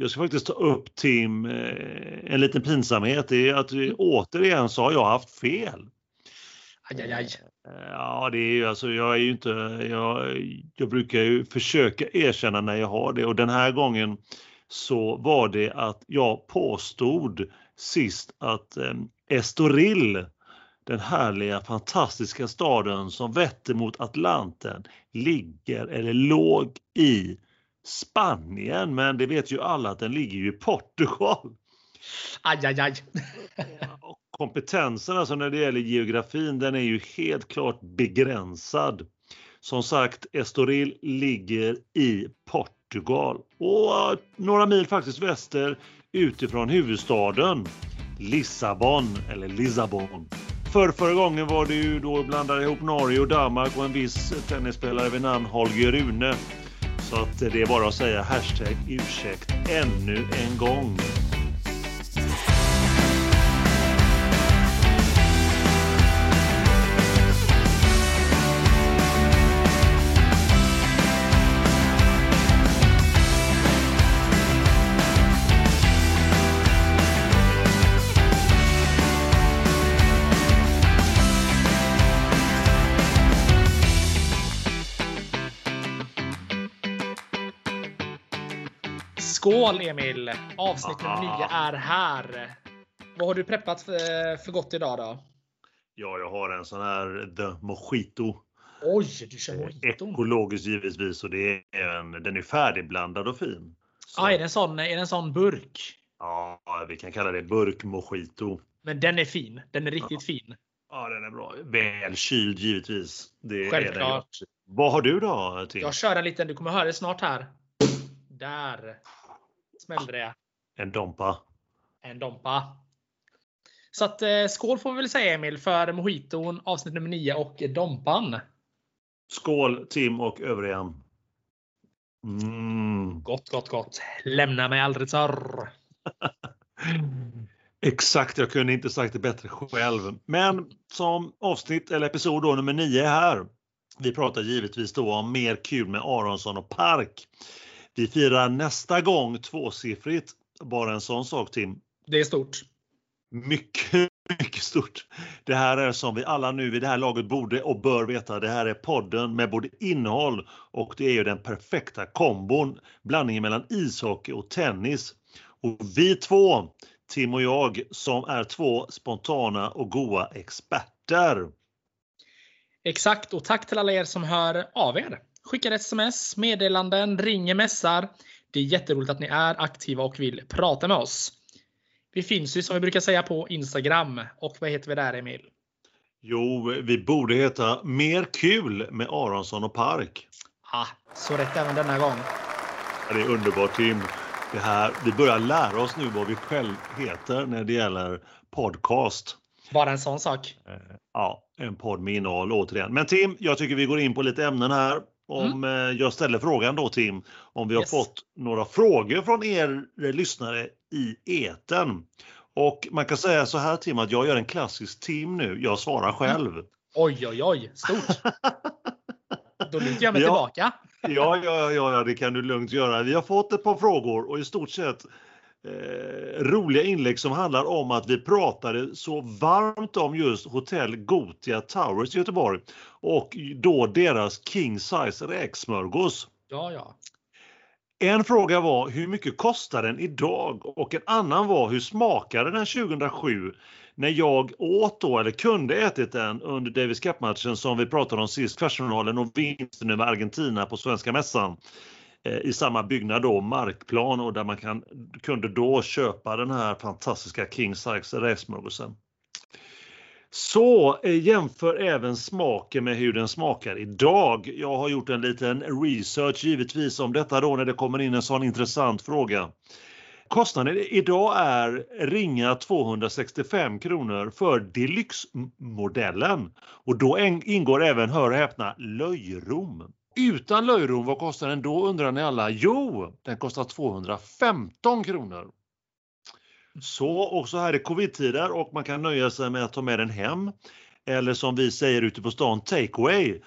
Jag ska faktiskt ta upp Tim, eh, en liten pinsamhet. Det är att mm. återigen så har jag haft fel. Aj, aj, aj. Ja, det är ju alltså, jag är ju inte, jag, jag brukar ju försöka erkänna när jag har det och den här gången så var det att jag påstod sist att eh, Estoril, den härliga fantastiska staden som vetter mot Atlanten, ligger eller låg i Spanien. Men det vet ju alla att den ligger i Portugal. Aj, aj, aj. Kompetensen alltså när det gäller geografin, den är ju helt klart begränsad. Som sagt, Estoril ligger i Portugal och några mil faktiskt väster utifrån huvudstaden Lissabon eller Lissabon. För förra gången var det ju då blandade ihop Norge och Danmark och en viss tennisspelare vid namn Holger Rune. Så att det är bara att säga hashtag ursäkt ännu en gång. Skål Emil! Avsnitt nummer 9 är här. Vad har du preppat för, för gott idag då? Ja, jag har en sån här The Mojito. Oj, du kör eh, mojito? Ekologiskt givetvis och det är en, den är färdigblandad och fin. Så. Ah, är, det en sån, är det en sån burk? Ja, vi kan kalla det burk mojito. Men den är fin. Den är riktigt ja. fin. Ja, den är bra. Väl kyld givetvis. Det Självklart. Vad har du då? Tim? Jag kör en liten, du kommer höra det snart här. Där smällde det. En Dompa. En Dompa. Så att eh, skål får vi väl säga Emil för mojiton avsnitt nummer 9 och Dompan. Skål Tim och övriga. Mm. Gott, gott, gott. Lämna mig aldrig sorr. Exakt, jag kunde inte sagt det bättre själv. Men som avsnitt eller episod då, nummer 9 här. Vi pratar givetvis då om mer kul med Aronsson och Park. Vi firar nästa gång tvåsiffrigt. Bara en sån sak Tim. Det är stort. Mycket, mycket stort. Det här är som vi alla nu vid det här laget borde och bör veta. Det här är podden med både innehåll och det är ju den perfekta kombon. Blandningen mellan ishockey och tennis. Och vi två, Tim och jag, som är två spontana och goa experter. Exakt och tack till alla er som hör av er skickar sms, meddelanden, ringer, mässar. Det är jätteroligt att ni är aktiva och vill prata med oss. Vi finns ju som vi brukar säga på Instagram. Och vad heter vi där Emil? Jo, vi borde heta Mer kul med Aronsson och Park. Ah, så rätt även denna gång. Det är underbart Tim. Det här, vi börjar lära oss nu vad vi själv heter när det gäller podcast. Bara en sån sak. Eh, ja, en podd med innehåll återigen. Men Tim, jag tycker vi går in på lite ämnen här. Om mm. Eh, jag ställer frågan då Tim, om vi har yes. fått några frågor från er lyssnare i eten. Och man kan säga så här Tim, att jag gör en klassisk Tim nu. Jag svarar själv. Mm. Oj, oj, oj, stort! Då lutar jag mig ja. tillbaka. ja, ja, ja, det kan du lugnt göra. Vi har fått ett par frågor och i stort sett eh, roliga inlägg som handlar om att vi pratade så varmt om just Hotell Gotia Towers i Göteborg och då deras king size räksmörgås. Ja, ja. En fråga var hur mycket kostar den idag och en annan var hur smakade den 2007 när jag åt då eller kunde ätit den under Davis Cup-matchen som vi pratade om sist, kvartsfinalen och vinsten över Argentina på Svenska Mässan. Eh, I samma byggnad då, markplan och där man kan, kunde då köpa den här fantastiska King Size rävsmörgåsen. Så eh, jämför även smaken med hur den smakar idag. Jag har gjort en liten research givetvis om detta då när det kommer in en sån intressant fråga. Kostnaden idag är ringa 265 kronor för deluxe-modellen och då ingår även, hör och häpna, löjrom. Utan löjrom, vad kostar den då undrar ni alla? Jo, den kostar 215 kronor. Så också här är covid-tider och man kan nöja sig med att ta med den hem. Eller som vi säger ute på stan, takeaway.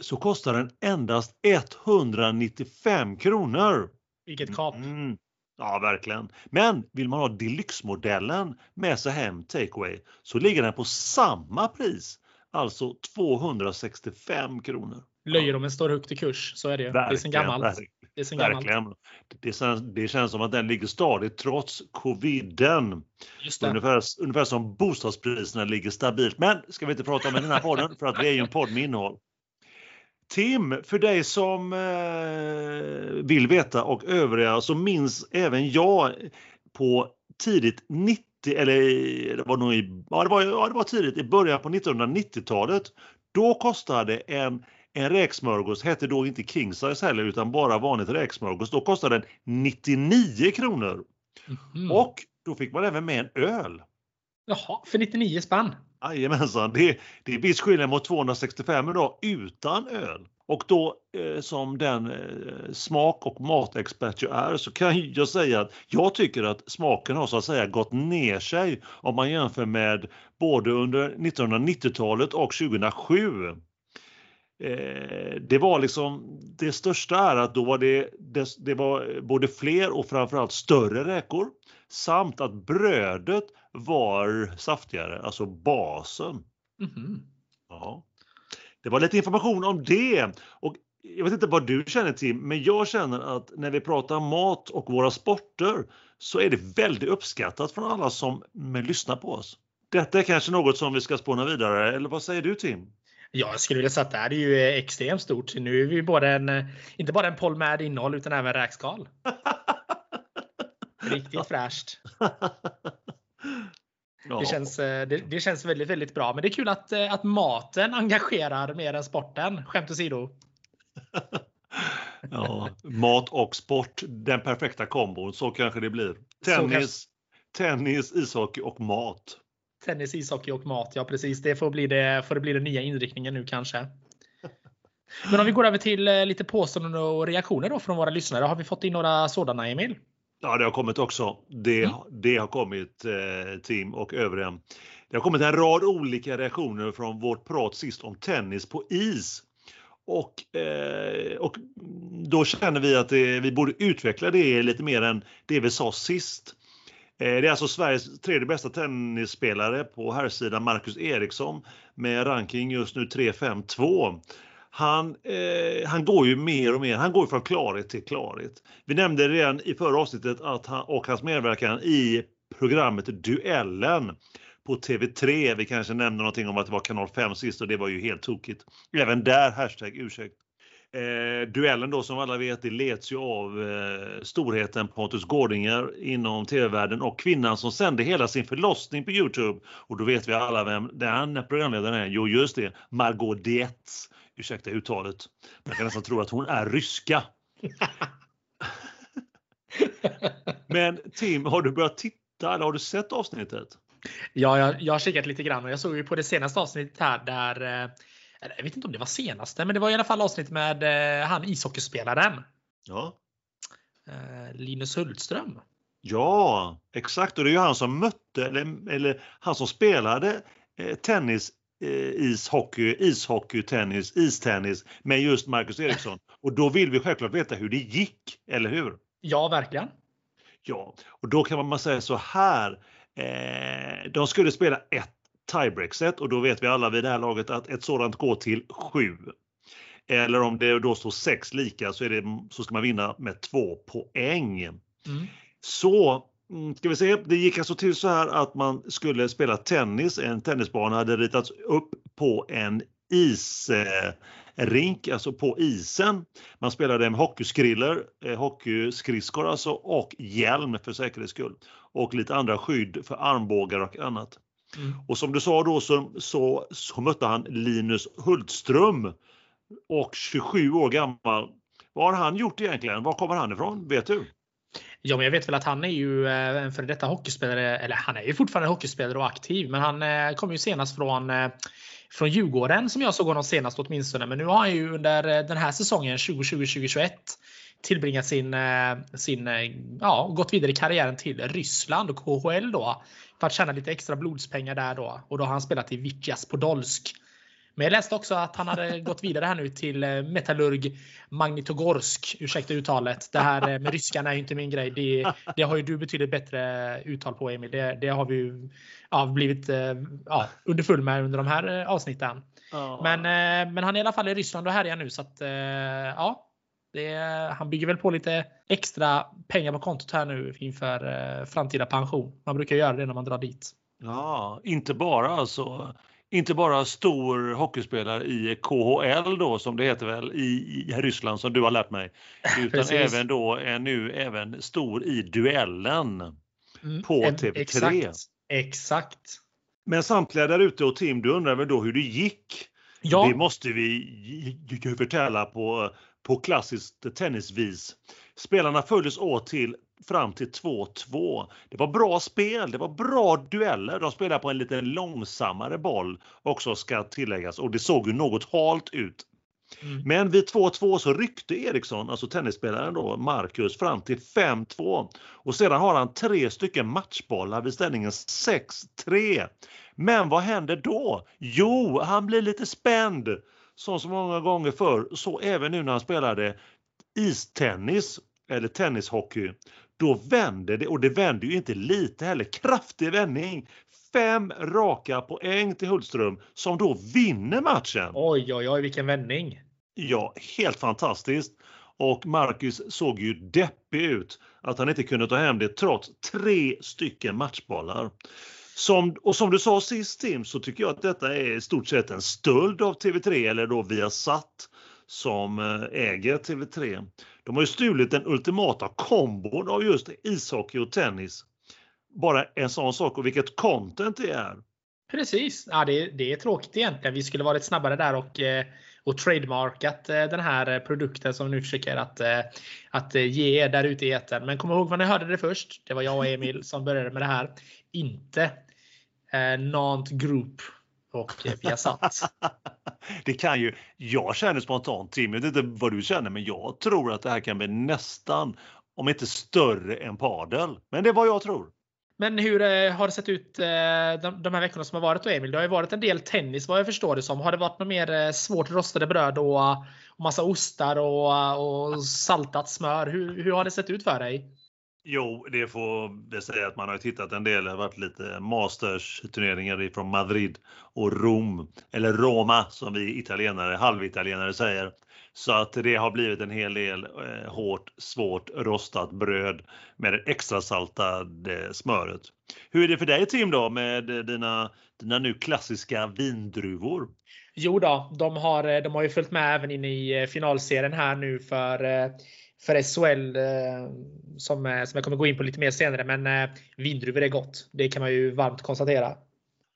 Så kostar den endast 195 kronor. Vilket kap! Mm. Ja, verkligen. Men vill man ha deluxe-modellen med sig hem takeaway så ligger den på samma pris, alltså 265 kronor. Löjer står högt i kurs, så är det ju. Det är sen gammalt. Verkligen. Det, är sen gammalt. Det, känns, det känns som att den ligger stadigt trots coviden. Ungefär, ungefär som bostadspriserna ligger stabilt. Men ska vi inte prata om den här podden för att vi är ju en podd med innehåll. Tim, för dig som eh, vill veta och övriga så minns även jag på tidigt 90 eller det var nog i, ja, det var, ja, det var tidigt i början på 1990-talet. Då kostade en en räksmörgås hette då inte king size heller utan bara vanligt räksmörgås. Då kostade den 99 kronor. Mm. Och då fick man även med en öl. Jaha, för 99 spänn? Jajamensan, det, det är viss skillnad mot 265 idag utan öl. Och då eh, som den eh, smak och matexpert jag är så kan jag säga att jag tycker att smaken har så att säga gått ner sig om man jämför med både under 1990-talet och 2007. Eh, det var liksom det största är att då var det, det, det var både fler och framförallt större räkor samt att brödet var saftigare, alltså basen. Mm ja. Det var lite information om det. Och jag vet inte vad du känner till, men jag känner att när vi pratar mat och våra sporter så är det väldigt uppskattat från alla som lyssnar på oss. Detta är kanske något som vi ska spåna vidare, eller vad säger du Tim? Jag skulle vilja säga att det här är ju extremt stort. Nu är vi både en, inte bara en poll med innehåll utan även räkskal. Riktigt fräscht. Det, känns, det, det, känns väldigt, väldigt bra. Men det är kul att, att maten engagerar mer än sporten. Skämt åsido. ja, mat och sport, den perfekta kombon. Så kanske det blir. Tennis, kanske... tennis ishockey och mat. Tennis, ishockey och mat. Ja, precis. Det får bli, det, får det bli den nya inriktningen nu kanske. Men om vi går över till eh, lite påståenden och reaktioner då från våra lyssnare. Har vi fått in några sådana, Emil? Ja, det har kommit också. Det, mm. det har kommit, eh, Tim och övriga. Det har kommit en rad olika reaktioner från vårt prat sist om tennis på is. Och, eh, och då känner vi att det, vi borde utveckla det lite mer än det vi sa sist. Eh, det är alltså Sveriges tredje bästa tennisspelare på herrsidan, Marcus Eriksson, med ranking just nu 3-5-2 han, eh, han går ju mer och mer, han går från klarhet till klarhet. Vi nämnde redan i förra avsnittet att han, och hans medverkan i programmet Duellen på TV3. Vi kanske nämnde någonting om att det var kanal 5 sist och det var ju helt tokigt. Även där hashtag ursäkt. Eh, duellen då som alla vet, det leds ju av eh, storheten Pontus Gårdinger inom tv-världen och kvinnan som sände hela sin förlossning på Youtube. Och då vet vi alla vem den programledaren är. Jo, just det, Margot Dietz ursäkta uttalet, man kan nästan tro att hon är ryska. Men Tim, har du börjat titta eller har du sett avsnittet? Ja, jag, jag har kikat lite grann och jag såg ju på det senaste avsnittet här där eh, jag vet inte om det var senaste, men det var i alla fall avsnitt med eh, han ishockeyspelaren. Ja. Eh, Linus Hultström. Ja, exakt. Och det är ju han som mötte, eller, eller han som spelade tennis Eh, ishockey, ishockey, tennis, istennis med just Marcus Eriksson. Och då vill vi självklart veta hur det gick, eller hur? Ja, verkligen. Ja, och då kan man säga så här. Eh, de skulle spela ett tiebreak-set och då vet vi alla vid det här laget att ett sådant går till sju. Eller om det då står sex lika så, är det, så ska man vinna med två poäng. Mm. Så Mm, ska vi se, det gick alltså till så här att man skulle spela tennis. En tennisbana hade ritats upp på en isrink, alltså på isen. Man spelade med hockeyskrillor, eh, hockeyskridskor alltså och hjälm för säkerhets skull. Och lite andra skydd för armbågar och annat. Mm. Och som du sa då så, så, så mötte han Linus Hultström och 27 år gammal. Vad har han gjort egentligen? Var kommer han ifrån? Vet du? Ja, men jag vet väl att han är ju eh, en före detta hockeyspelare, eller han är ju fortfarande hockeyspelare och aktiv, men han eh, kom ju senast från eh, från Djurgården som jag såg honom senast åtminstone. Men nu har han ju under den här säsongen 2020-2021 tillbringat sin, sin, ja, gått vidare i karriären till Ryssland och KHL då. För att tjäna lite extra blodspengar där då. Och då har han spelat i Vitjas Podolsk. Men jag läste också att han hade gått vidare här nu till eh, Metallurg Magnitogorsk. Ursäkta uttalet. Det här eh, med ryskan är ju inte min grej. Det, det har ju du betydligt bättre uttal på Emil. Det, det har vi ju ja, blivit eh, ja, underfull med under de här avsnitten. Ja. Men, men han är i alla fall i Ryssland och härjar nu så att ja. Det, han bygger väl på lite extra pengar på kontot här nu inför framtida pension. Man brukar göra det när man drar dit. Ja, inte bara alltså inte bara stor hockeyspelare i KHL då som det heter väl i, i Ryssland som du har lärt mig. Utan även då är nu även stor i duellen mm, på TV3. Exakt. Exakt. Men samtliga där ute och Tim, du undrar väl då hur det gick? Ja. Det måste vi ju förtälla på, på klassiskt tennisvis. Spelarna följdes åt till fram till 2-2. Det var bra spel, det var bra dueller. De spelade på en lite långsammare boll också ska tilläggas och det såg ju något halt ut. Mm. Men vid 2-2 så ryckte Eriksson, alltså tennisspelaren då, Marcus fram till 5-2 och sedan har han tre stycken matchbollar vid ställningen 6-3. Men vad händer då? Jo, han blir lite spänd som så många gånger förr, så även nu när han spelade istennis eller tennishockey då vänder det och det vänder ju inte lite heller. Kraftig vändning. Fem raka poäng till Hultström som då vinner matchen. Oj, oj, oj, vilken vändning. Ja, helt fantastiskt. Och Marcus såg ju deppig ut att han inte kunde ta hem det trots tre stycken matchbollar. Som, och som du sa sist Tim så tycker jag att detta är i stort sett en stöld av TV3 eller då Viasat som eh, äger TV3. De har ju stulit den ultimata kombon av just ishockey och tennis. Bara en sån sak och vilket content det är. Precis. Ja, det, det är tråkigt egentligen. Vi skulle varit snabbare där och, eh, och trademarkat eh, den här produkten som nu försöker att, att ge er där ute i etern. Men kom ihåg vad ni hörde det först. Det var jag och Emil som började med det här. Inte eh, Nant Group och Viasat. det kan ju, jag känner spontant Tim, jag vet inte vad du känner, men jag tror att det här kan bli nästan, om inte större än padel. Men det är vad jag tror. Men hur eh, har det sett ut eh, de här veckorna som har varit då Emil? Det har ju varit en del tennis vad jag förstår det som. Har det varit något mer eh, svårt rostade bröd och, och massa ostar och, och saltat smör? Hur, hur har det sett ut för dig? Jo, det får det säga att man har tittat en del. Det har varit lite Masters turneringar från Madrid och Rom, eller Roma som vi italienare, halvitalienare säger. Så att det har blivit en hel del eh, hårt, svårt rostat bröd med det extra saltade smöret. Hur är det för dig Tim då med dina, dina nu klassiska vindruvor? Jo då, de har, de har ju följt med även in i eh, finalserien här nu för eh, för SHL eh, som, eh, som jag kommer gå in på lite mer senare. Men eh, vindruvor är gott. Det kan man ju varmt konstatera.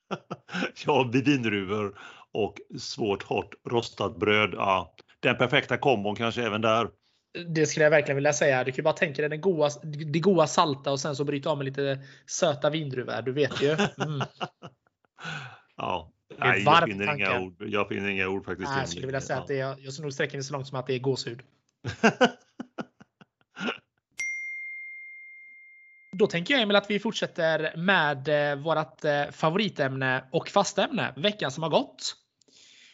ja, vindruvor och svårt hårt rostat bröd. Ja, den perfekta kombon kanske även där. Det skulle jag verkligen vilja säga. Du kan bara tänka dig den goda, det goda salta och sen så bryta av med lite söta vindruvor. Du vet ju. Mm. ja, Nej, jag, finner inga ord. jag finner inga ord faktiskt. Nej, jag skulle vilja säga att det är, jag skulle nog sträcka mig så långt som att det är gåshud. Då tänker jag Emil att vi fortsätter med eh, vårt eh, favoritämne och fastämne, veckan som har gått.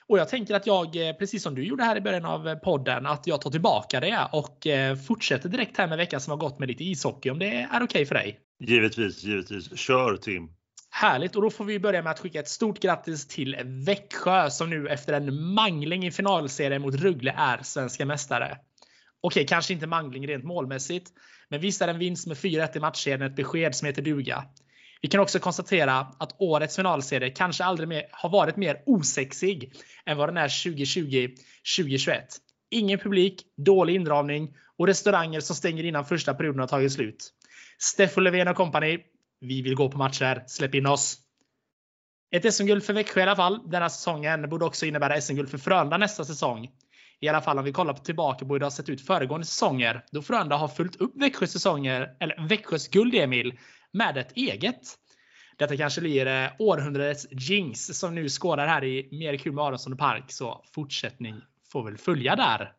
Och jag tänker att jag, eh, precis som du gjorde här i början av podden, att jag tar tillbaka det och fortsätter direkt här med veckan som har gått med lite ishockey om det är okej okay för dig. Givetvis, givetvis. Kör Tim! Härligt! Och då får vi börja med att skicka ett stort grattis till Växjö som nu efter en mangling i finalserien mot Rögle är svenska mästare. Okej, kanske inte mangling rent målmässigt, men visst är en vinst med 4-1 i matchserien ett besked som heter duga. Vi kan också konstatera att årets finalserie kanske aldrig mer har varit mer osexig än vad den är 2020-2021. Ingen publik, dålig inramning och restauranger som stänger innan första perioden har tagit slut. Steffo Löfven och kompani. Vi vill gå på matcher. Släpp in oss! Ett SM-guld för Växjö i alla fall denna säsongen borde också innebära SM-guld för Frölunda nästa säsong. I alla fall om vi kollar tillbaka på hur det har sett ut föregående säsonger. Då Frölunda har följt upp Växjös säsonger, eller Växjös guld Emil, med ett eget. Detta kanske blir eh, århundradets jinx som nu skådar här i Mer kul med Aronsson och Park. Så fortsättning får väl följa där.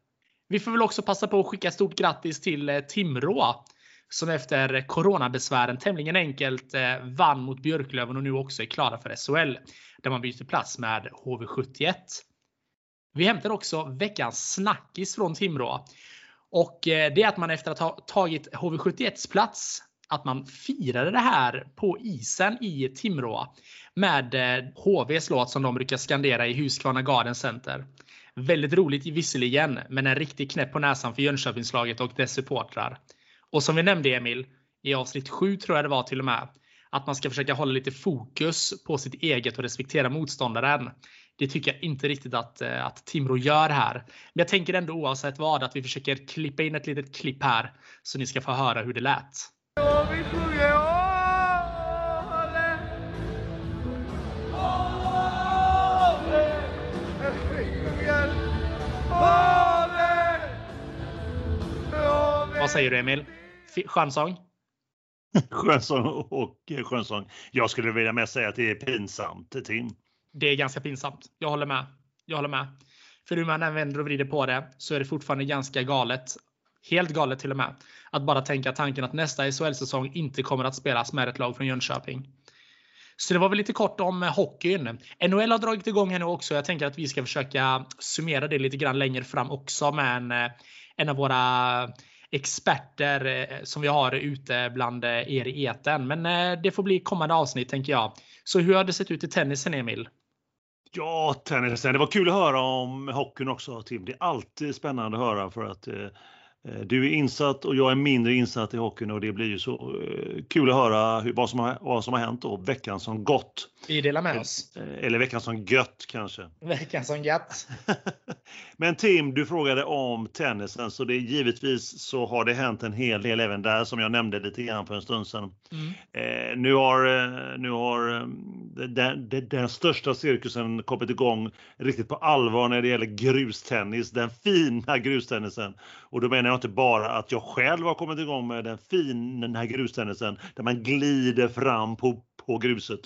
Vi får väl också passa på att skicka stort grattis till eh, Timrå som efter coronabesvären tämligen enkelt eh, vann mot Björklöven och nu också är klara för SHL. Där man byter plats med HV71. Vi hämtar också veckans snackis från Timrå. Och det är att man efter att ha tagit HV71s plats att man firade det här på isen i Timrå med eh, HVs låt som de brukar skandera i Husqvarna Garden Center. Väldigt roligt visserligen, men en riktig knäpp på näsan för Jönköpingslaget och dess supportrar. Och som vi nämnde Emil, i avsnitt 7 tror jag det var till och med, att man ska försöka hålla lite fokus på sitt eget och respektera motståndaren. Det tycker jag inte riktigt att, eh, att Timrå gör här. Men jag tänker ändå oavsett vad att vi försöker klippa in ett litet klipp här så ni ska få höra hur det lät. Vad säger du Emil? Skönsång? skönsång och skönsång. Jag skulle vilja med säga att det är pinsamt, Tim. Det är ganska pinsamt. Jag håller med. Jag håller med. För hur man än vänder och vrider på det så är det fortfarande ganska galet. Helt galet till och med. Att bara tänka tanken att nästa SHL-säsong inte kommer att spelas med ett lag från Jönköping. Så det var väl lite kort om eh, hockeyn. NHL har dragit igång här nu också. Jag tänker att vi ska försöka summera det lite grann längre fram också med en, eh, en av våra experter eh, som vi har ute bland er i eten. Men det får bli kommande avsnitt tänker jag. Så hur har det sett ut i tennisen Emil? Ja, tennisen. Det var kul att höra om hockeyn också Tim. Det är alltid spännande att höra för att Eh, du är insatt och jag är mindre insatt i hockeyn och det blir ju så eh, kul att höra hur, vad, som har, vad som har hänt då veckan som gått. Vi delar med oss. Eh, eller veckan som gött kanske. Veckan som gött. Men Tim, du frågade om tennisen så det är givetvis så har det hänt en hel del även där som jag nämnde lite grann för en stund sedan. Mm. Eh, nu har, nu har den, den, den, största cirkusen kommit igång riktigt på allvar när det gäller grustennis, den fina grustennisen. Och då menar jag inte bara att jag själv har kommit igång med den fina grustennisen där man glider fram på, på gruset.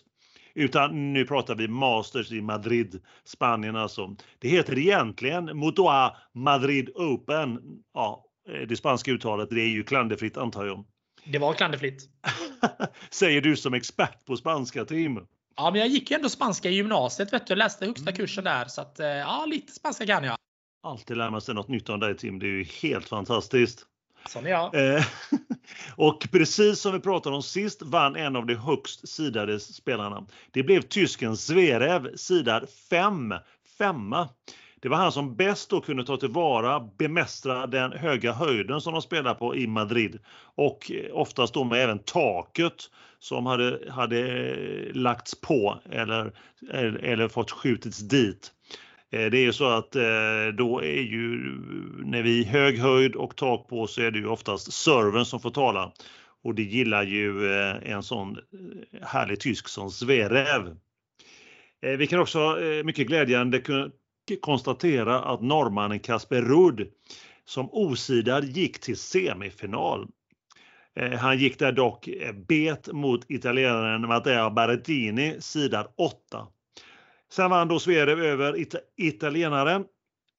Utan nu pratar vi Masters i Madrid, Spanien alltså. Det heter egentligen Motoa Madrid Open. Ja, det spanska uttalet, det är ju klanderfritt antar jag. Det var klanderfritt. Säger du som expert på spanska, Tim. Ja, men jag gick ju ändå spanska i gymnasiet, vet du. Jag läste högsta kursen där. Så att, eh, ja, lite spanska kan jag. Alltid lär man sig något nytt om dig Tim. Det är ju helt fantastiskt. Sån är jag. Eh, och precis som vi pratade om sist vann en av de högst sidade spelarna. Det blev tysken Zverev, sidad 5. Femma. Det var han som bäst då kunde ta tillvara, bemästra den höga höjden som de spelar på i Madrid och oftast då med även taket som hade, hade lagts på eller, eller fått skjutits dit. Eh, det är ju så att eh, då är ju när vi är hög höjd och tak på så är det ju oftast servern som får tala. Och det gillar ju eh, en sån härlig tysk som Zverev. Vi kan också mycket glädjande konstatera att norrmannen Kasper Rudd som osidad gick till semifinal. Han gick där dock bet mot italienaren Matteo Berrettini, sidad 8. Sen vann då Zverev över it italienaren.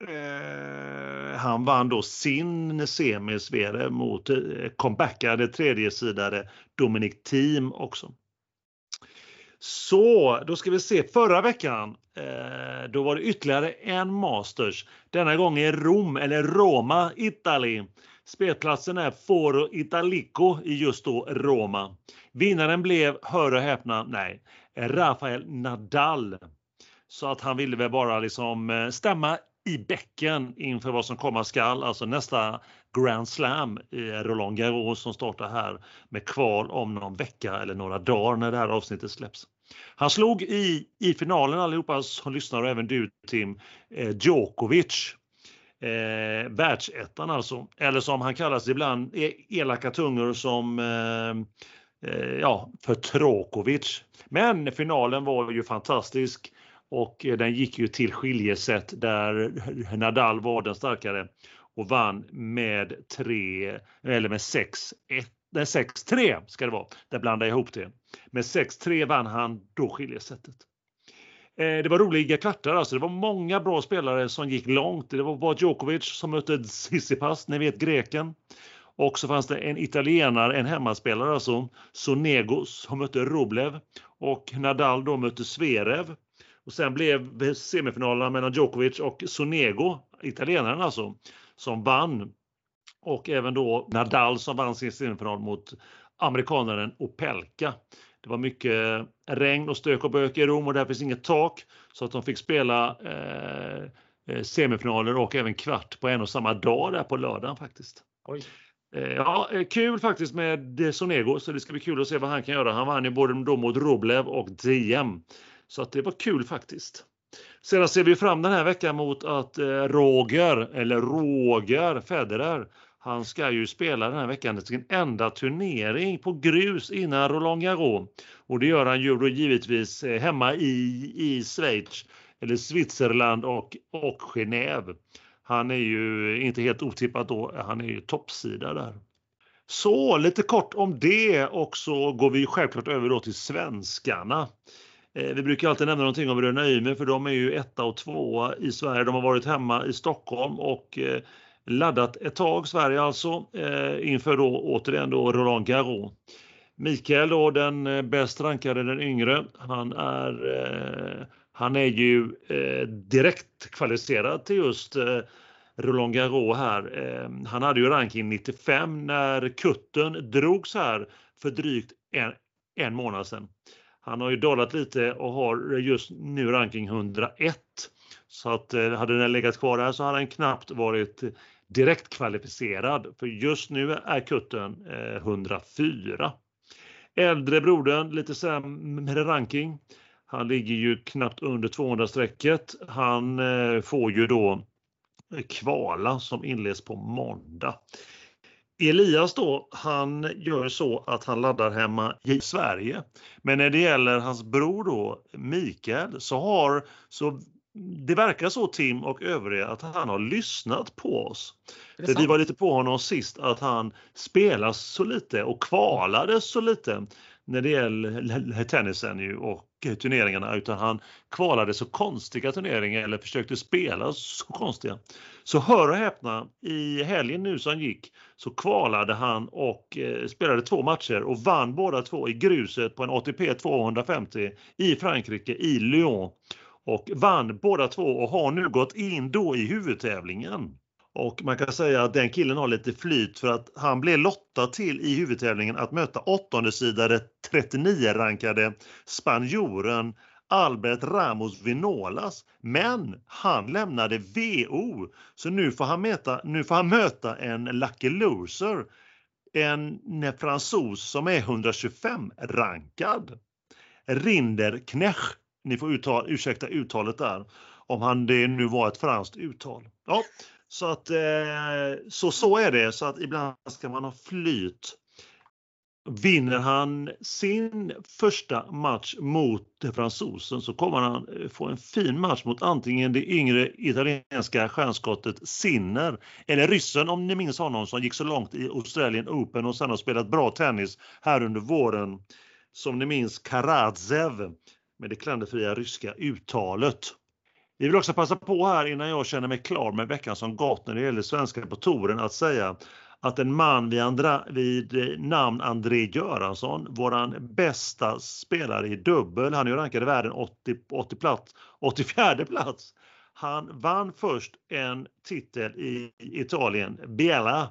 Eh, han vann då sin semi Zverev mot eh, comebackade tredjesidare Dominic Thiem också. Så, då ska vi se. Förra veckan, eh, då var det ytterligare en Masters. Denna gång i Rom, eller Roma, Italien. Spelplatsen är Foro Italico i just då Roma. Vinnaren blev, hör och häpna, nej, Rafael Nadal. Så att han ville väl bara liksom eh, stämma i bäcken inför vad som komma skall, alltså nästa Grand Slam i Roland Garros som startar här med kval om någon vecka eller några dagar när det här avsnittet släpps. Han slog i, i finalen allihopa som lyssnar och även du Tim, eh, Djokovic. Eh, världsettan alltså, eller som han kallas ibland, e, elaka tungor som eh, eh, ja, för Trokovic. Men finalen var ju fantastisk och eh, den gick ju till skiljeset där Nadal var den starkare och vann med 3 eller med 6-1 Nej, 6-3 ska det vara. Där blandar jag ihop det. Med 6-3 vann han då skiljesättet. Eh, det var roliga kvartar alltså. Det var många bra spelare som gick långt. Det var Djokovic som mötte Tsitsipas, ni vet greken. Och så fanns det en italienare, en hemmaspelare alltså, Sonego, som mötte Rublev och Nadal då mötte Zverev. Och sen blev semifinalerna mellan Djokovic och Sonego, italienaren alltså, som vann. Och även då Nadal som vann sin semifinal mot amerikanaren Opelka. Det var mycket regn och stök och bök i Rom och där finns inget tak så att de fick spela eh, eh semifinaler och även kvart på en och samma dag där på lördagen faktiskt. Oj. Eh, ja, eh, kul faktiskt med Sonego, så det ska bli kul att se vad han kan göra. Han vann ju både då mot Roblev och DM. Så att det var kul faktiskt. Sedan ser vi fram den här veckan mot att eh, Roger, eller Roger Federer, han ska ju spela den här veckan sin enda turnering på grus innan Roland Garros. Och det gör han ju då givetvis eh, hemma i, i Schweiz, eller Switzerland och, och Genève. Han är ju inte helt otippat då, han är ju toppsida där. Så lite kort om det och så går vi självklart över då till svenskarna. Eh, vi brukar alltid nämna någonting om Bröderna Ymer för de är ju etta och tvåa i Sverige. De har varit hemma i Stockholm och eh, laddat ett tag, Sverige alltså, eh, inför då återigen då Roland Garros. Mikael då, den bäst rankade, den yngre, han är, han är ju direkt kvalificerad till just Roland Garros här. Han hade ju ranking 95 när kutten drogs här för drygt en, en månad sedan. Han har ju dalat lite och har just nu ranking 101. Så att eh, hade den legat kvar där så hade han knappt varit direkt kvalificerad. För just nu är kutten eh, 104. Äldre brodern, lite sämre ranking. Han ligger ju knappt under 200-strecket. Han eh, får ju då kvala som inleds på måndag. Elias då, han gör så att han laddar hemma i Sverige. Men när det gäller hans bror då, Mikael, så har så det verkar så Tim och övriga att han har lyssnat på oss. För vi var lite på honom sist att han spelar så lite och kvalade så lite när det gäller tennisen ju och turneringarna utan han kvalade så konstiga turneringar eller försökte spela så konstiga. Så hör och häpna, i helgen nu som gick så kvalade han och eh, spelade två matcher och vann båda två i gruset på en ATP 250 i Frankrike, i Lyon och vann båda två och har nu gått in då i huvudtävlingen. Och man kan säga att den killen har lite flyt för att han blev lottad till i huvudtävlingen att möta åttondesidade 39-rankade spanjoren Albert Ramos Vinolas. Men han lämnade VO, så nu får han, möta, nu får han möta en lucky loser. En fransos som är 125-rankad. Rinder Knech ni får uttal, ursäkta uttalet där, om han det nu var ett franskt uttal. Ja, så att eh, så, så är det, så att ibland ska man ha flyt. Vinner han sin första match mot fransosen så kommer han eh, få en fin match mot antingen det yngre italienska stjärnskottet Sinner eller ryssen om ni minns honom som gick så långt i Australian Open och sen har spelat bra tennis här under våren. Som ni minns Karadzev med det klanderfria ryska uttalet. Vi vill också passa på här innan jag känner mig klar med veckan som gått när det gäller svenska på touren att säga att en man vid, andra, vid eh, namn André Göransson, våran bästa spelare i dubbel, han är ju rankad i världen 80, 80 plats, 84 plats. Han vann först en titel i Italien, Biella.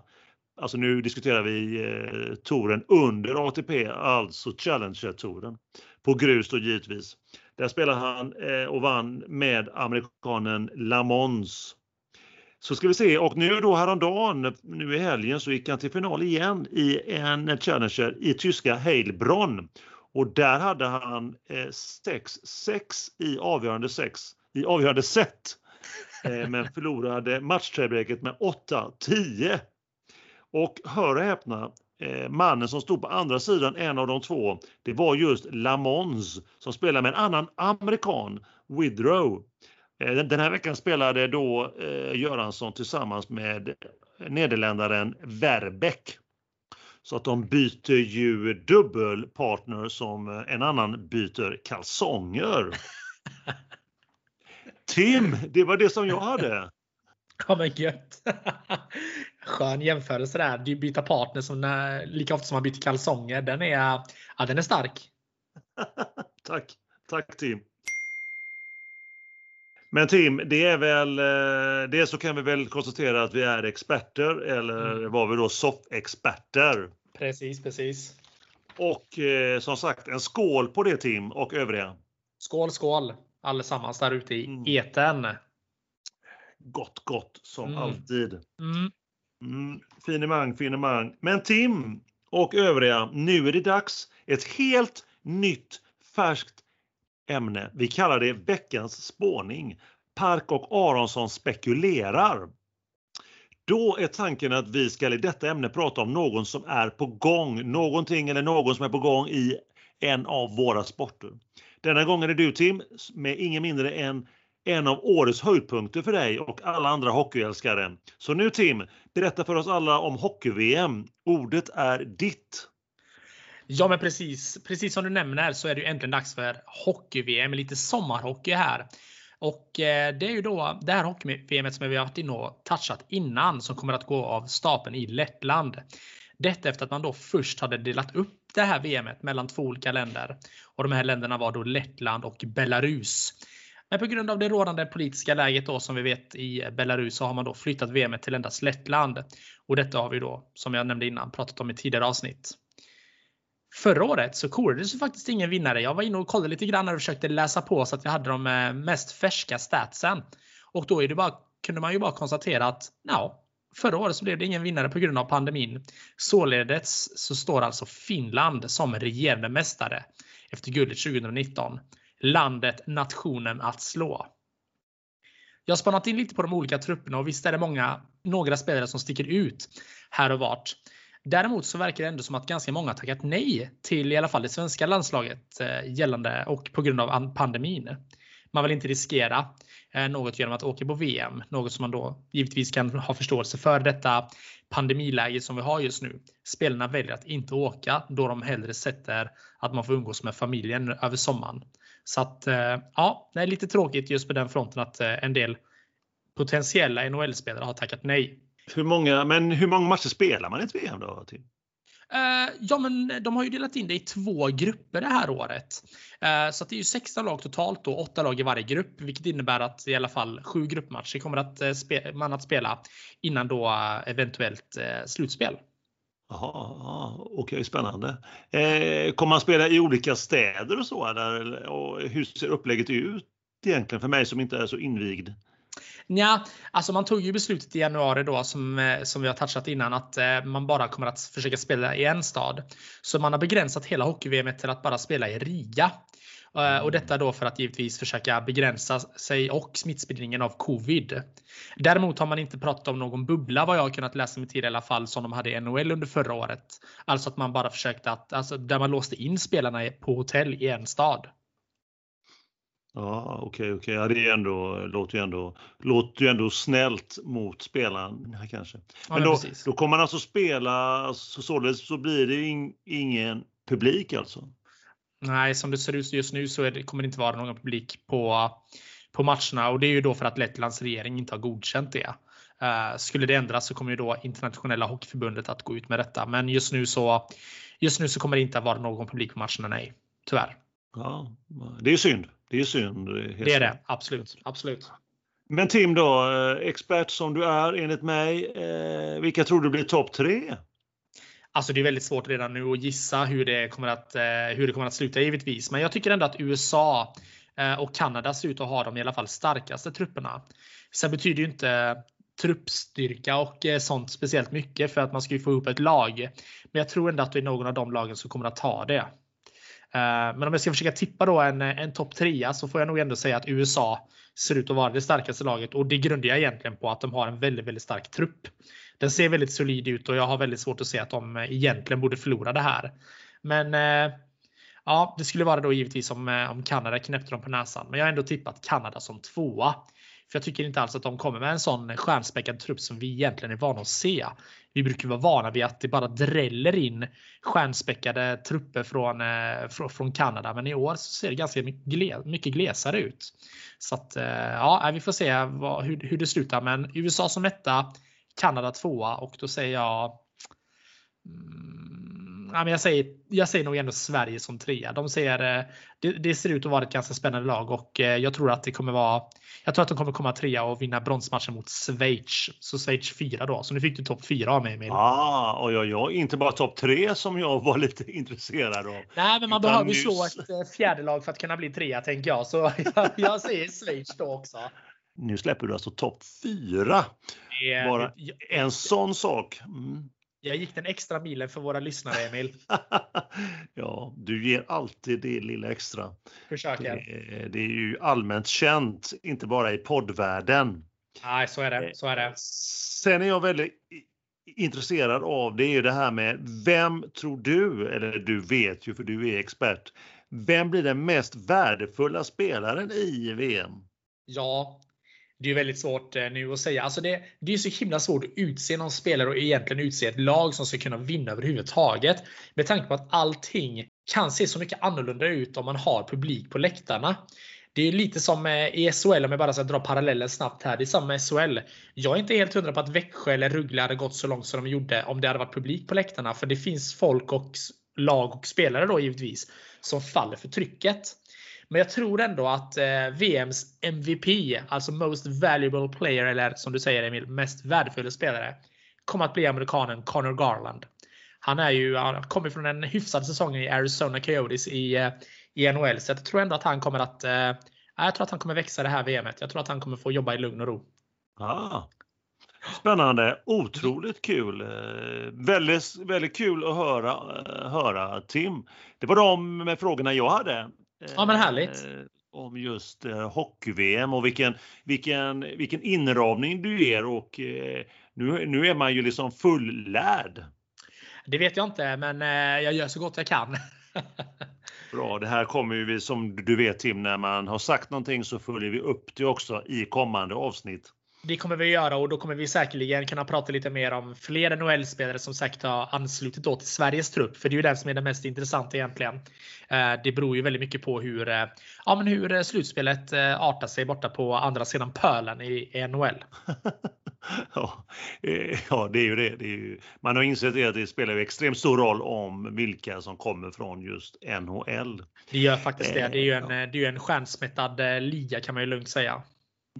Alltså nu diskuterar vi eh, touren under ATP, alltså Challenger-touren på grus då givetvis. Där spelade han eh, och vann med amerikanen Lamons. Så ska vi se och nu då häromdagen, nu i helgen, så gick han till final igen i en Challenger i tyska Heilbronn. Och där hade han eh, 6-6 i avgörande sex, i avgörande set. Eh, men förlorade matchtrebreaket med 8-10. Och hör och häpna, mannen som stod på andra sidan, en av de två, det var just Lamons som spelade med en annan amerikan, Withrow. Eh, den här veckan spelade då eh, Göransson tillsammans med nederländaren Verbeck. Så att de byter ju dubbelpartner som en annan byter kalsonger. Tim, det var det som jag hade. Ja men gött. Skön jämförelse där. Du byta partner som när, lika ofta som man byter kalsonger. Den är, ja, den är stark. Tack. Tack Tim. Men Tim, det är väl, eh, det så kan vi väl konstatera att vi är experter eller mm. var vi då soffexperter. Precis, precis. Och eh, som sagt, en skål på det Tim och övriga. Skål, skål allesammans där ute i mm. eten. Gott, gott som mm. alltid. Mm. Mm, finemang, finemang. Men Tim och övriga, nu är det dags. Ett helt nytt färskt ämne. Vi kallar det veckans spåning. Park och Aronsson spekulerar. Då är tanken att vi ska i detta ämne prata om någon som är på gång, någonting eller någon som är på gång i en av våra sporter. Denna gången är du Tim med ingen mindre än en av årets höjdpunkter för dig och alla andra hockeyälskare. Så nu Tim, berätta för oss alla om hockey-VM. Ordet är ditt. Ja, men precis. Precis som du nämner så är det ju äntligen dags för hockey-VM, lite sommarhockey här. Och eh, det är ju då det här hockey-VM som vi har varit inne och touchat innan som kommer att gå av stapeln i Lettland. Detta efter att man då först hade delat upp det här VMet mellan två olika länder. Och de här länderna var då Lettland och Belarus. Men på grund av det rådande politiska läget då som vi vet i Belarus så har man då flyttat VM till endast Lettland. Och detta har vi då, som jag nämnde innan, pratat om i tidigare avsnitt. Förra året så korades ju faktiskt ingen vinnare. Jag var inne och kollade lite grann och försökte läsa på så att jag hade de eh, mest färska statsen. Och då är det bara, kunde man ju bara konstatera att ja, förra året så blev det ingen vinnare på grund av pandemin. Således så står alltså Finland som regerande mästare efter guldet 2019. Landet, nationen att slå. Jag har spannat in lite på de olika trupperna och visst är det många, några spelare som sticker ut här och vart. Däremot så verkar det ändå som att ganska många tackat nej till i alla fall det svenska landslaget eh, gällande och på grund av pandemin. Man vill inte riskera eh, något genom att åka på VM, något som man då givetvis kan ha förståelse för detta pandemiläge som vi har just nu. Spelarna väljer att inte åka då de hellre sätter att man får umgås med familjen över sommaren. Så att eh, ja, det är lite tråkigt just på den fronten att en del potentiella NHL-spelare har tackat nej. Hur många, men hur många matcher spelar man i ett VM då? Tim? Uh, ja, men de har ju delat in det i två grupper det här året. Så det är ju 16 lag totalt och 8 lag i varje grupp, vilket innebär att i alla fall sju gruppmatcher kommer att man att spela innan då eventuellt slutspel. Jaha, okej, okay, spännande. Eh, kommer man spela i olika städer och så? Eller, och hur ser upplägget ut egentligen för mig som inte är så invigd? Ja, alltså man tog ju beslutet i januari då som, eh, som vi har touchat innan att eh, man bara kommer att försöka spela i en stad. Så man har begränsat hela hockey-VM till att bara spela i Riga. Eh, och detta då för att givetvis försöka begränsa sig och smittspridningen av covid. Däremot har man inte pratat om någon bubbla vad jag har kunnat läsa mig till i alla fall som de hade i NHL under förra året. Alltså att man bara försökte att, alltså där man låste in spelarna på hotell i en stad. Ja, okej, okay, okej. Okay. Ja, det är ändå, låter ju ändå, låter ju ändå snällt mot spelaren kanske. Men ja, då, då kommer man alltså spela, alltså, således så blir det in, ingen publik alltså? Nej, som det ser ut just nu så det, kommer det inte vara någon publik på, på matcherna och det är ju då för att Lettlands regering inte har godkänt det. Uh, skulle det ändras så kommer ju då internationella hockeyförbundet att gå ut med detta. Men just nu så, just nu så kommer det inte att vara någon publik på matcherna, nej. Tyvärr. Ja, det är synd. Det är synd. Det är det, absolut. absolut. Men Tim då, eh, expert som du är enligt mig, eh, vilka tror du blir topp tre? Alltså det är väldigt svårt redan nu att gissa hur det kommer att, eh, hur det kommer att sluta givetvis. Men jag tycker ändå att USA eh, och Kanada ser ut att ha de i alla fall starkaste trupperna. Sen betyder ju inte truppstyrka och eh, sånt speciellt mycket för att man ska ju få ihop ett lag. Men jag tror ändå att det är någon av de lagen som kommer att ta det. Men om jag ska försöka tippa då en, en topp trea så får jag nog ändå säga att USA ser ut att vara det starkaste laget och det grundar jag egentligen på att de har en väldigt, väldigt stark trupp. Den ser väldigt solid ut och jag har väldigt svårt att se att de eh, egentligen borde förlora det här. Men eh, ja, det skulle vara då givetvis om, eh, om Kanada knäppte dem på näsan. Men jag har ändå tippat Kanada som tvåa. För jag tycker inte alls att de kommer med en sån stjärnspäckad trupp som vi egentligen är vana att se. Vi brukar vara vana vid att det bara dräller in stjärnspäckade trupper från, från från Kanada. Men i år så ser det ganska mycket glesare ut. Så att, ja, vi får se vad, hur, hur det slutar. Men USA som etta, Kanada tvåa och då säger jag mm, ja, men jag, säger, jag säger nog ändå Sverige som trea. De ser, eh, det, det, ser ut att vara ett ganska spännande lag och eh, jag tror att det kommer vara jag tror att de kommer komma trea och vinna bronsmatchen mot Schweiz. Så Schweiz fyra då. Så nu fick du topp fyra av mig Emil. Ah, oj, oj, oj. Inte bara topp tre som jag var lite intresserad av. Nej, men man behöver nyss... slå ett eh, fjärde lag för att kunna bli trea tänker jag. Så jag, jag säger Schweiz då också. Nu släpper du alltså topp fyra. Bara en sån sak. Mm. Jag gick den extra milen för våra lyssnare, Emil. ja, du ger alltid det lilla extra. Försöker. Det, det är ju allmänt känt, inte bara i poddvärlden. Nej, så är det. Så är det. Sen är jag väldigt intresserad av det är ju det här med vem tror du, eller du vet ju för du är expert, vem blir den mest värdefulla spelaren i VM? Ja, det är väldigt svårt eh, nu att säga. Alltså det, det är så himla svårt att utse någon spelare och egentligen utse ett lag som ska kunna vinna överhuvudtaget. Med tanke på att allting kan se så mycket annorlunda ut om man har publik på läktarna. Det är lite som eh, i SHL, om jag bara ska dra parallellen snabbt här. Det är samma med SHL. Jag är inte helt hundra på att Växjö eller Rögle hade gått så långt som de gjorde om det hade varit publik på läktarna. För det finns folk och lag och spelare då givetvis som faller för trycket. Men jag tror ändå att eh, VMs MVP, alltså Most Valuable Player, eller som du säger Emil, mest värdefulla spelare, kommer att bli amerikanen Connor Garland. Han är ju, han kommer från en hyfsad säsong i Arizona Coyotes i, eh, i NHL, så jag tror ändå att han kommer att eh, jag tror att han kommer växa det här VMet. Jag tror att han kommer få jobba i lugn och ro. Ah. Spännande, otroligt kul. Väldigt, väldigt kul att höra, eh, höra Tim. Det var de med frågorna jag hade. Ja men härligt. Eh, om just eh, hockey-VM och vilken, vilken, vilken inramning du ger och eh, nu, nu är man ju liksom fullärd. Det vet jag inte men jag gör så gott jag kan. Bra, det här kommer ju vi som du vet Tim, när man har sagt någonting så följer vi upp det också i kommande avsnitt. Det kommer vi göra och då kommer vi säkerligen kunna prata lite mer om fler NHL-spelare som sagt har anslutit då till Sveriges trupp. För det är ju den som är det mest intressanta egentligen. Eh, det beror ju väldigt mycket på hur, eh, ja, men hur eh, slutspelet artar sig borta på andra sidan pölen i NHL. ja, ja, det är ju det. det är ju, man har insett det att det spelar ju extremt stor roll om vilka som kommer från just NHL. Det gör faktiskt det. Det är ju en, det är en stjärnsmättad liga kan man ju lugnt säga.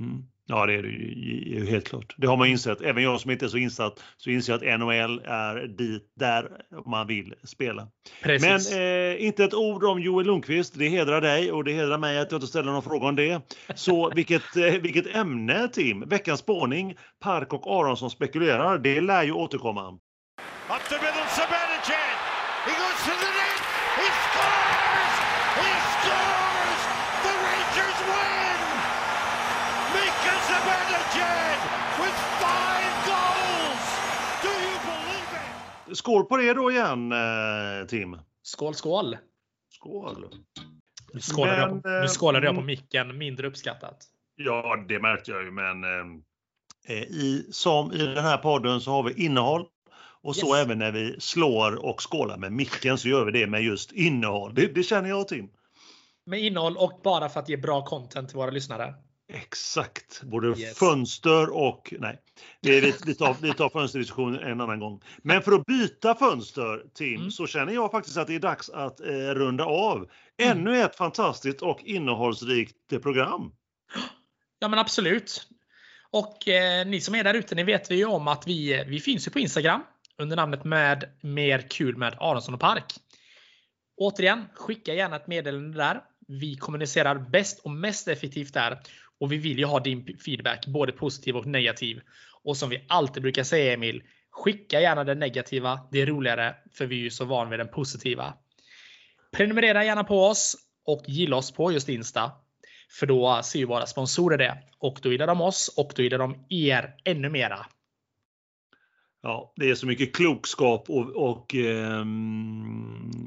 Mm. Ja, det är det ju helt klart. Det har man insett. Även jag som inte är så insatt så inser jag att NHL är dit där man vill spela. Precis. Men eh, inte ett ord om Joel Lundqvist. Det hedrar dig och det hedrar mig att jag inte ställer någon fråga om det. Så vilket, eh, vilket ämne Tim? Veckans spårning. Park och Aronsson spekulerar. Det lär ju återkomma. Skål på det då igen, eh, Tim. Skål, skål. Skål. Nu skålade, men, jag, på, nu skålade jag på micken, mindre uppskattat. Ja, det märkte jag ju, men eh, eh, i, som i den här podden så har vi innehåll och så yes. även när vi slår och skålar med micken så gör vi det med just innehåll. Det, det känner jag Tim. Med innehåll och bara för att ge bra content till våra lyssnare. Exakt, både yes. fönster och nej, vi, vi, tar, vi tar fönsterdiskussionen en annan gång. Men för att byta fönster Tim mm. så känner jag faktiskt att det är dags att eh, runda av. Mm. Ännu ett fantastiskt och innehållsrikt program. Ja men absolut. Och eh, ni som är där ute, ni vet vi ju om att vi, vi finns ju på Instagram under namnet med Mer kul med Aronsson och Park. Återigen, skicka gärna ett meddelande där. Vi kommunicerar bäst och mest effektivt där. Och vi vill ju ha din feedback, både positiv och negativ. Och som vi alltid brukar säga Emil, skicka gärna det negativa. Det är roligare, för vi är ju så van vid den positiva. Prenumerera gärna på oss och gilla oss på just Insta. För då ser ju våra sponsorer det. Och då gillar de oss och då gillar de er ännu mera. Ja, det är så mycket klokskap och, och eh,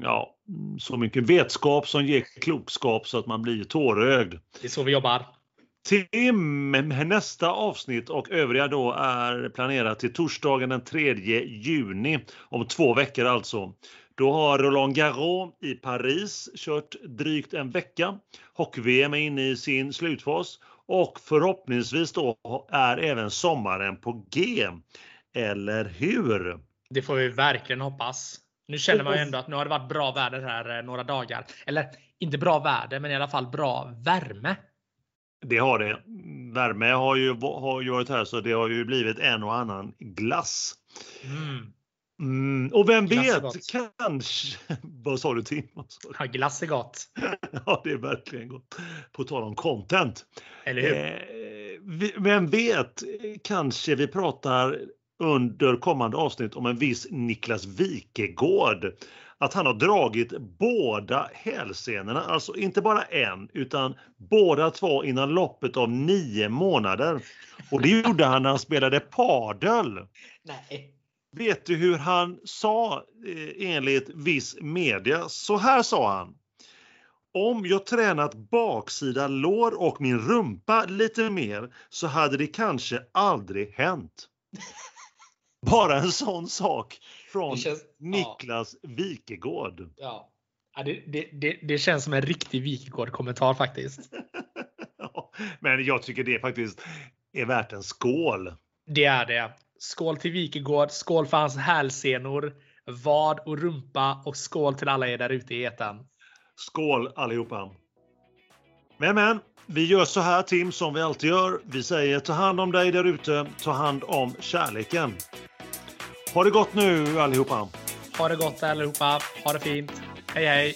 ja, så mycket vetskap som ger klokskap så att man blir tårögd. Det är så vi jobbar. Tim, nästa avsnitt och övriga då är planerat till torsdagen den 3 juni. Om två veckor alltså. Då har Roland Garros i Paris kört drygt en vecka. Hockey-VM är inne i sin slutfas och förhoppningsvis då är även sommaren på G. Eller hur? Det får vi verkligen hoppas. Nu känner man ju ändå att nu har det varit bra väder här eh, några dagar. Eller inte bra väder, men i alla fall bra värme. Det har det. Värme har ju, har ju varit här så det har ju blivit en och annan glass. Mm. Mm, och vem vet, kanske... Vad sa du Tim? Ja, glass är gott. Ja, det är verkligen gott. På tal om content. Eller hur? Eh, vem vet, kanske vi pratar under kommande avsnitt om en viss Niklas Wikegård. Att han har dragit båda hälsenorna, alltså inte bara en utan båda två innan loppet av nio månader. Och det gjorde han när han spelade padel. Nej. Vet du hur han sa eh, enligt viss media? Så här sa han. Om jag tränat baksida lår och min rumpa lite mer så hade det kanske aldrig hänt. Bara en sån sak från känns, ja, Niklas Wikegård. ja. Ja, det, det, det, det känns som en riktig Wikegård-kommentar faktiskt. Ja, Men jag tycker det faktiskt är värt en skål. Det är det. Skål till Wikegård, skål för hans hälsenor, vad och rumpa och skål till alla er där ute i etern. Skål allihopa! Men men, vi gör så här Tim som vi alltid gör. Vi säger ta hand om dig där ute, ta hand om kärleken. Ha det gott nu allihopa! Ha det gott allihopa. Ha det fint. Hej hej!